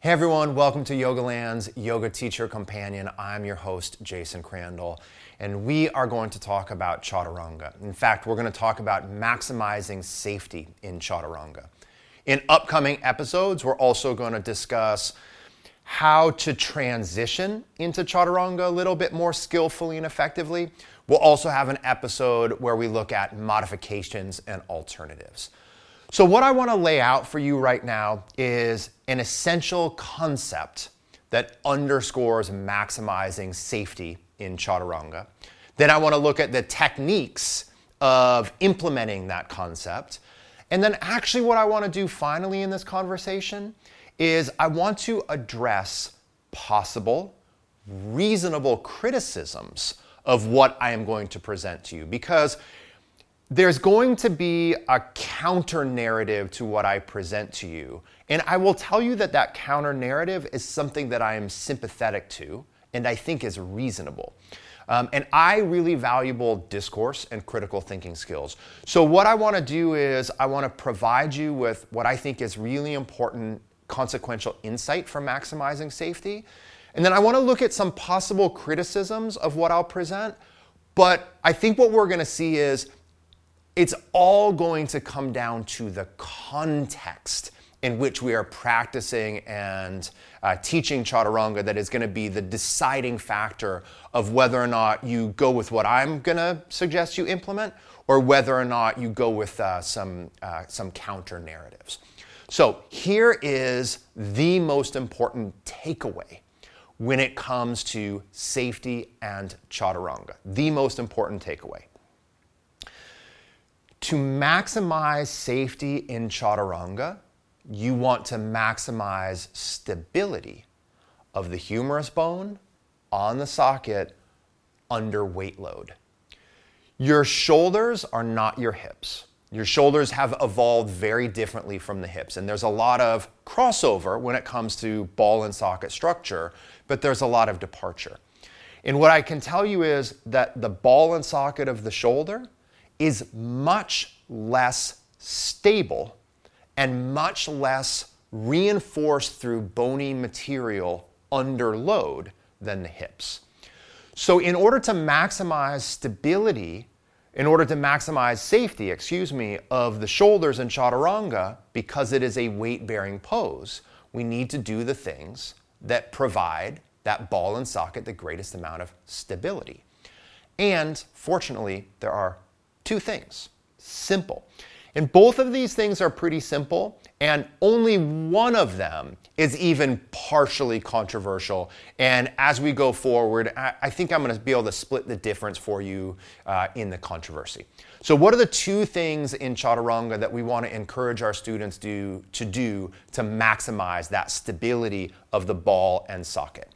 Hey everyone, welcome to Yogaland's Yoga Teacher Companion. I'm your host, Jason Crandell, and we are going to talk about Chaturanga. In fact, we're going to talk about maximizing safety in Chaturanga. In upcoming episodes, we're also going to discuss how to transition into Chaturanga a little bit more skillfully and effectively. We'll also have an episode where we look at modifications and alternatives. So, what I want to lay out for you right now is an essential concept that underscores maximizing safety in Chaturanga. Then, I want to look at the techniques of implementing that concept. And then, actually, what I want to do finally in this conversation is I want to address possible, reasonable criticisms of what I am going to present to you because there's going to be a counter narrative to what I present to you. And I will tell you that that counter narrative is something that I am sympathetic to and I think is reasonable. Um, and I really valuable discourse and critical thinking skills. So, what I want to do is, I want to provide you with what I think is really important consequential insight for maximizing safety. And then I want to look at some possible criticisms of what I'll present. But I think what we're going to see is it's all going to come down to the context in which we are practicing and uh, teaching chaturanga that is going to be the deciding factor of whether or not you go with what I'm going to suggest you implement or whether or not you go with uh, some, uh, some counter narratives. So here is the most important takeaway when it comes to safety and chaturanga. The most important takeaway. To maximize safety in chaturanga, you want to maximize stability of the humerus bone on the socket under weight load. Your shoulders are not your hips. Your shoulders have evolved very differently from the hips, and there's a lot of crossover when it comes to ball and socket structure, but there's a lot of departure. And what I can tell you is that the ball and socket of the shoulder is much less stable and much less reinforced through bony material under load than the hips. So, in order to maximize stability, in order to maximize safety, excuse me, of the shoulders in chaturanga, because it is a weight bearing pose, we need to do the things that provide that ball and socket the greatest amount of stability. And fortunately, there are two things simple. And both of these things are pretty simple, and only one of them is even partially controversial. And as we go forward, I think I'm going to be able to split the difference for you uh, in the controversy. So, what are the two things in Chaturanga that we want to encourage our students do, to do to maximize that stability of the ball and socket?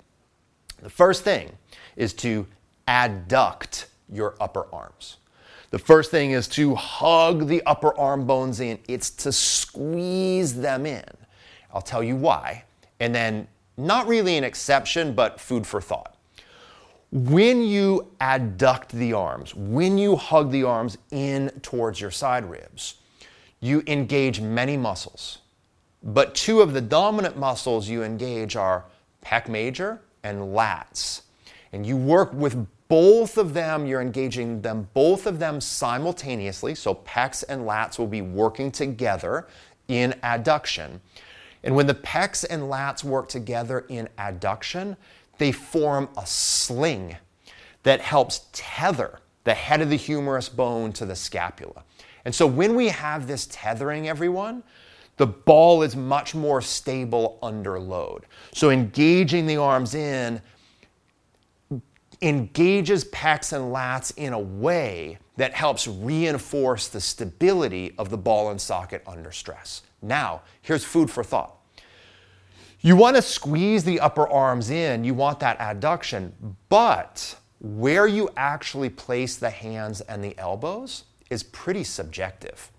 The first thing is to adduct your upper arms. The first thing is to hug the upper arm bones in, it's to squeeze them in. I'll tell you why. And then, not really an exception, but food for thought. When you adduct the arms, when you hug the arms in towards your side ribs, you engage many muscles. But two of the dominant muscles you engage are pec major and lats. And you work with both of them, you're engaging them, both of them simultaneously. So pecs and lats will be working together in adduction. And when the pecs and lats work together in adduction, they form a sling that helps tether the head of the humerus bone to the scapula. And so when we have this tethering, everyone, the ball is much more stable under load. So engaging the arms in engages pecs and lats in a way that helps reinforce the stability of the ball and socket under stress. Now, here's food for thought. You want to squeeze the upper arms in, you want that adduction, but where you actually place the hands and the elbows is pretty subjective.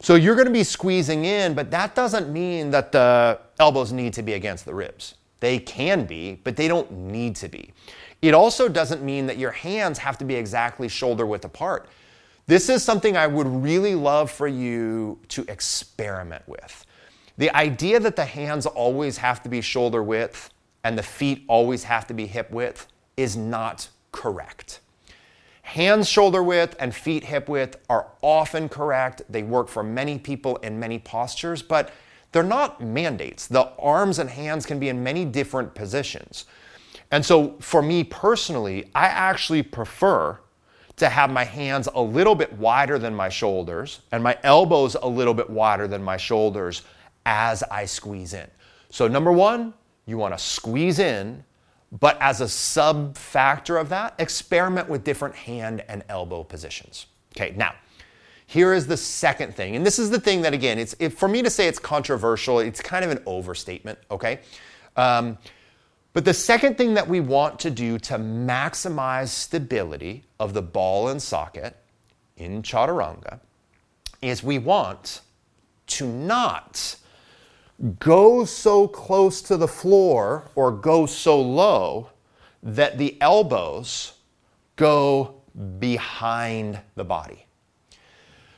So you're going to be squeezing in, but that doesn't mean that the elbows need to be against the ribs. They can be, but they don't need to be. It also doesn't mean that your hands have to be exactly shoulder width apart. This is something I would really love for you to experiment with. The idea that the hands always have to be shoulder width and the feet always have to be hip width is not correct. Hands shoulder width and feet hip width are often correct. They work for many people in many postures, but they're not mandates. The arms and hands can be in many different positions. And so for me personally, I actually prefer to have my hands a little bit wider than my shoulders and my elbows a little bit wider than my shoulders as I squeeze in. So, number one, you want to squeeze in, but as a sub factor of that, experiment with different hand and elbow positions. Okay, now, here is the second thing, and this is the thing that, again, it's it, for me to say it's controversial, it's kind of an overstatement, okay? Um, but the second thing that we want to do to maximize stability of the ball and socket in chaturanga is we want to not go so close to the floor or go so low that the elbows go behind the body.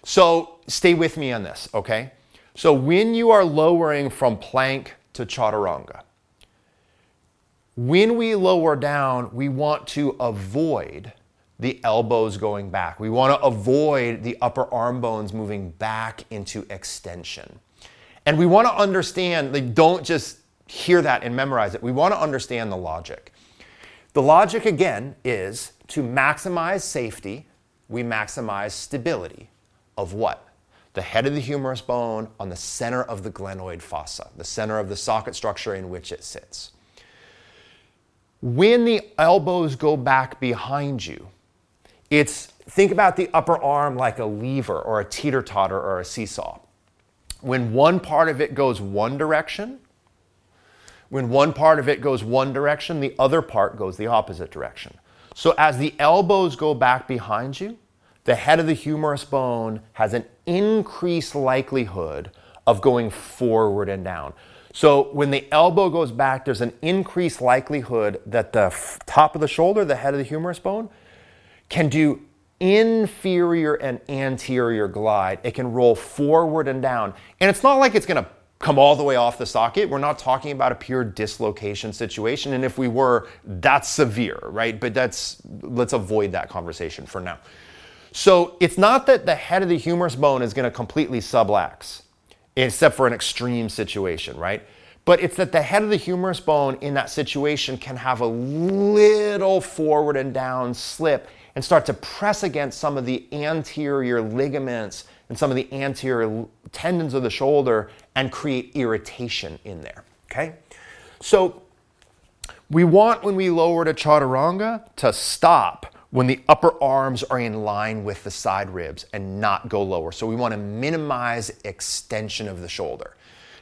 So stay with me on this, okay? So when you are lowering from plank to chaturanga, when we lower down, we want to avoid the elbows going back. We want to avoid the upper arm bones moving back into extension. And we want to understand, like, don't just hear that and memorize it. We want to understand the logic. The logic, again, is to maximize safety, we maximize stability of what? The head of the humerus bone on the center of the glenoid fossa, the center of the socket structure in which it sits. When the elbows go back behind you, it's think about the upper arm like a lever or a teeter totter or a seesaw. When one part of it goes one direction, when one part of it goes one direction, the other part goes the opposite direction. So as the elbows go back behind you, the head of the humerus bone has an increased likelihood of going forward and down. So when the elbow goes back, there's an increased likelihood that the f- top of the shoulder, the head of the humerus bone, can do inferior and anterior glide. It can roll forward and down. And it's not like it's going to come all the way off the socket. We're not talking about a pure dislocation situation. And if we were, that's severe, right? But that's, let's avoid that conversation for now. So it's not that the head of the humerus bone is going to completely sublux, except for an extreme situation, right? But it's that the head of the humerus bone in that situation can have a little forward and down slip and start to press against some of the anterior ligaments and some of the anterior tendons of the shoulder and create irritation in there. Okay? So we want when we lower to chaturanga to stop when the upper arms are in line with the side ribs and not go lower. So we want to minimize extension of the shoulder.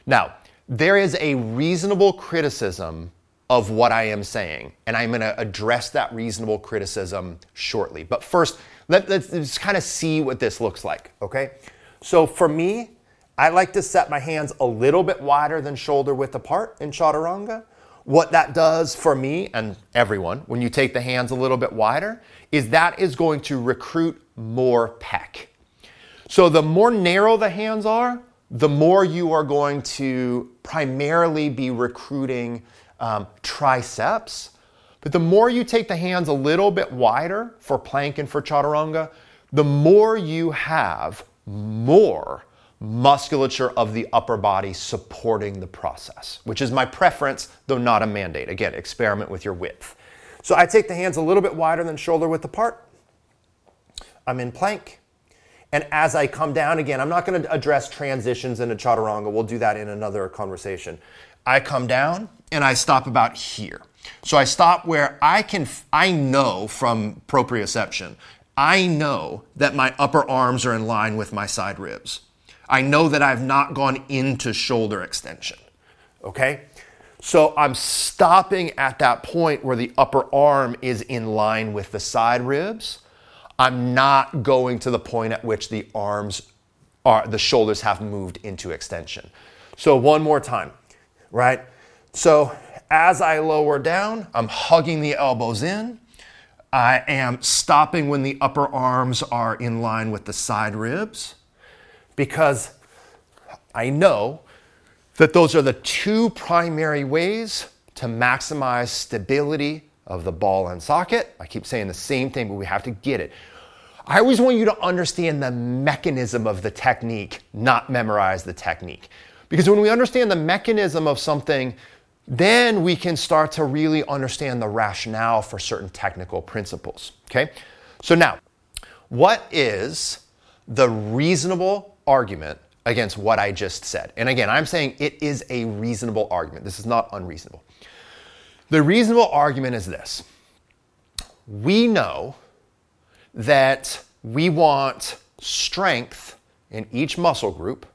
Now, there is a reasonable criticism of what I am saying. And I'm going to address that reasonable criticism shortly. But first, let, us just kind of see what this looks like, okay? So for me, I like to set my hands a little bit wider than shoulder width apart in chaturanga. What that does for me and everyone, when you take the hands a little bit wider, is that is going to recruit more pec. So the more narrow the hands are, the more you are going to primarily be recruiting um, triceps. But the more you take the hands a little bit wider for plank and for chaturanga, the more you have more musculature of the upper body supporting the process, which is my preference, though not a mandate. Again, experiment with your width. So I take the hands a little bit wider than shoulder width apart. I'm in plank. And as I come down again, I'm not going to address transitions into chaturanga. We'll do that in another conversation. I come down and I stop about here. So I stop where I can, I know from proprioception, I know that my upper arms are in line with my side ribs. I know that I've not gone into shoulder extension. Okay? So I'm stopping at that point where the upper arm is in line with the side ribs. I'm not going to the point at which the arms are, the shoulders have moved into extension. So one more time right? So as I lower down, I'm hugging the elbows in. I am stopping when the upper arms are in line with the side ribs because I know that those are the two primary ways to maximize stability of the ball and socket. I keep saying the same thing, but we have to get it. I always want you to understand the mechanism of the technique, not memorize the technique. Because when we understand the mechanism of something, then we can start to really understand the rationale for certain technical principles. Okay? So now, what is the reasonable argument against what I just said? And again, I'm saying it is a reasonable argument. This is not unreasonable. The reasonable argument is this we know that we want strength in each muscle group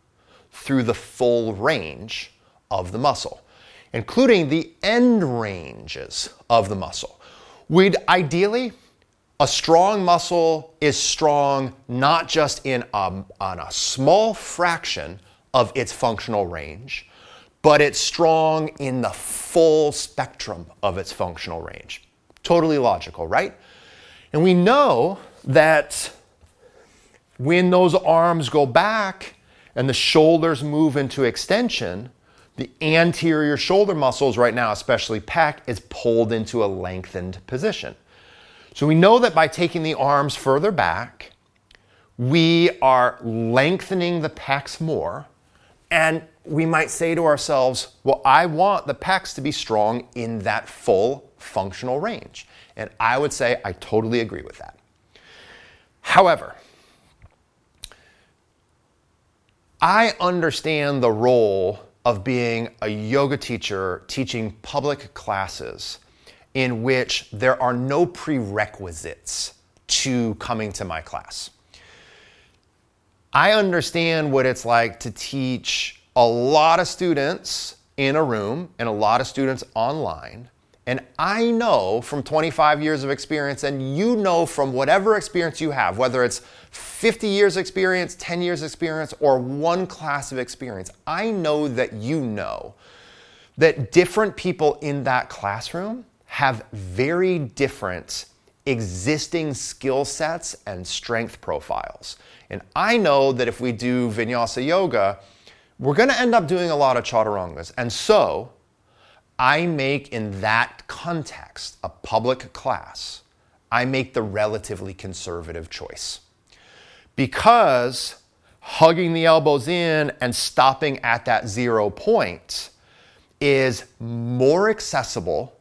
through the full range of the muscle, including the end ranges of the muscle. We'd ideally, a strong muscle is strong not just in a, on a small fraction of its functional range, but it's strong in the full spectrum of its functional range. Totally logical, right? And we know that when those arms go back and the shoulders move into extension, the anterior shoulder muscles right now, especially pec, is pulled into a lengthened position. So we know that by taking the arms further back, we are lengthening the pecs more. And we might say to ourselves, well, I want the pecs to be strong in that full functional range. And I would say I totally agree with that. However, I understand the role of being a yoga teacher teaching public classes in which there are no prerequisites to coming to my class. I understand what it's like to teach a lot of students in a room and a lot of students online and I know from 25 years of experience, and you know from whatever experience you have, whether it's 50 years experience, 10 years experience, or one class of experience, I know that you know that different people in that classroom have very different existing skill sets and strength profiles. And I know that if we do vinyasa yoga, we're going to end up doing a lot of chaturangas. And so, I make in that context, a public class, I make the relatively conservative choice. Because hugging the elbows in and stopping at that zero point is more accessible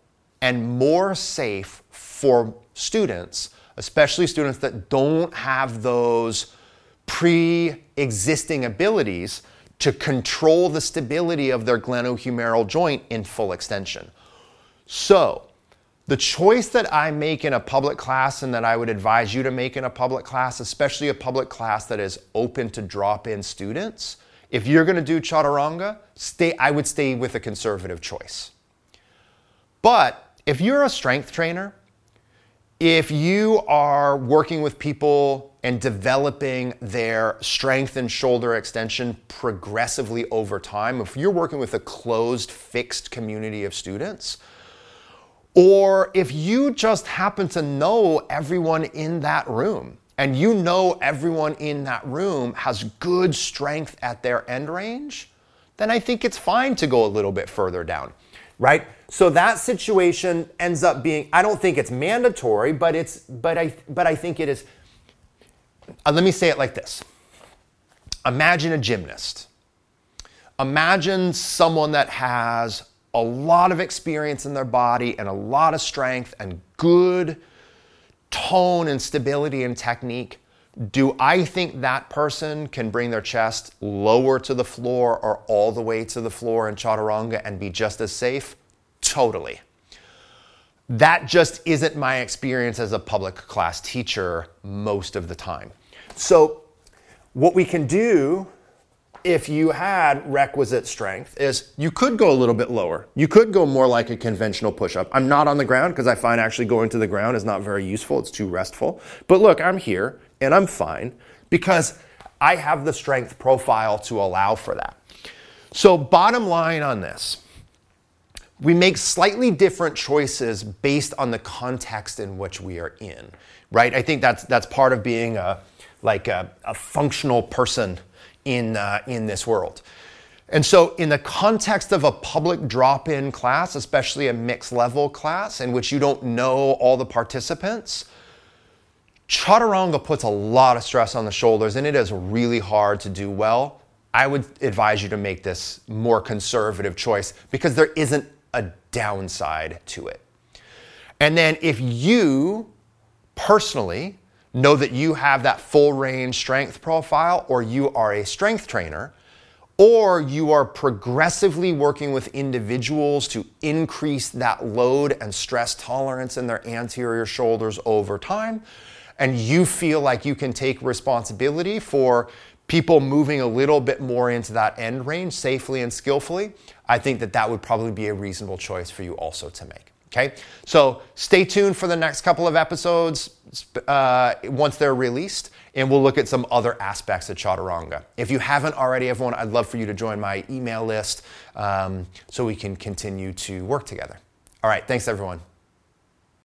and more safe for students, especially students that don't have those pre existing abilities to control the stability of their glenohumeral joint in full extension. So, the choice that I make in a public class and that I would advise you to make in a public class, especially a public class that is open to drop in students, if you're going to do chaturanga, stay I would stay with a conservative choice. But if you're a strength trainer, if you are working with people and developing their strength and shoulder extension progressively over time, if you're working with a closed, fixed community of students, or if you just happen to know everyone in that room and you know everyone in that room has good strength at their end range, then I think it's fine to go a little bit further down, right? So that situation ends up being I don't think it's mandatory, but it's but I but I think it is uh, let me say it like this Imagine a gymnast. Imagine someone that has a lot of experience in their body and a lot of strength and good tone and stability and technique. Do I think that person can bring their chest lower to the floor or all the way to the floor in chaturanga and be just as safe? Totally. That just isn't my experience as a public class teacher most of the time. So, what we can do if you had requisite strength is you could go a little bit lower. You could go more like a conventional push up. I'm not on the ground because I find actually going to the ground is not very useful, it's too restful. But look, I'm here and I'm fine because I have the strength profile to allow for that. So, bottom line on this we make slightly different choices based on the context in which we are in, right? I think that's that's part of being a like a, a functional person in uh, in this world. And so, in the context of a public drop in class, especially a mixed level class in which you don't know all the participants, Chaturanga puts a lot of stress on the shoulders and it is really hard to do well. I would advise you to make this more conservative choice because there isn't a downside to it. And then if you personally know that you have that full range strength profile or you are a strength trainer, or you are progressively working with individuals to increase that load and stress tolerance in their anterior shoulders over time, and you feel like you can take responsibility for people moving a little bit more into that end range safely and skillfully, I think that that would probably be a reasonable choice for you also to make. Okay, so stay tuned for the next couple of episodes uh, once they're released, and we'll look at some other aspects of Chaturanga. If you haven't already, everyone, I'd love for you to join my email list um, so we can continue to work together. All right, thanks everyone.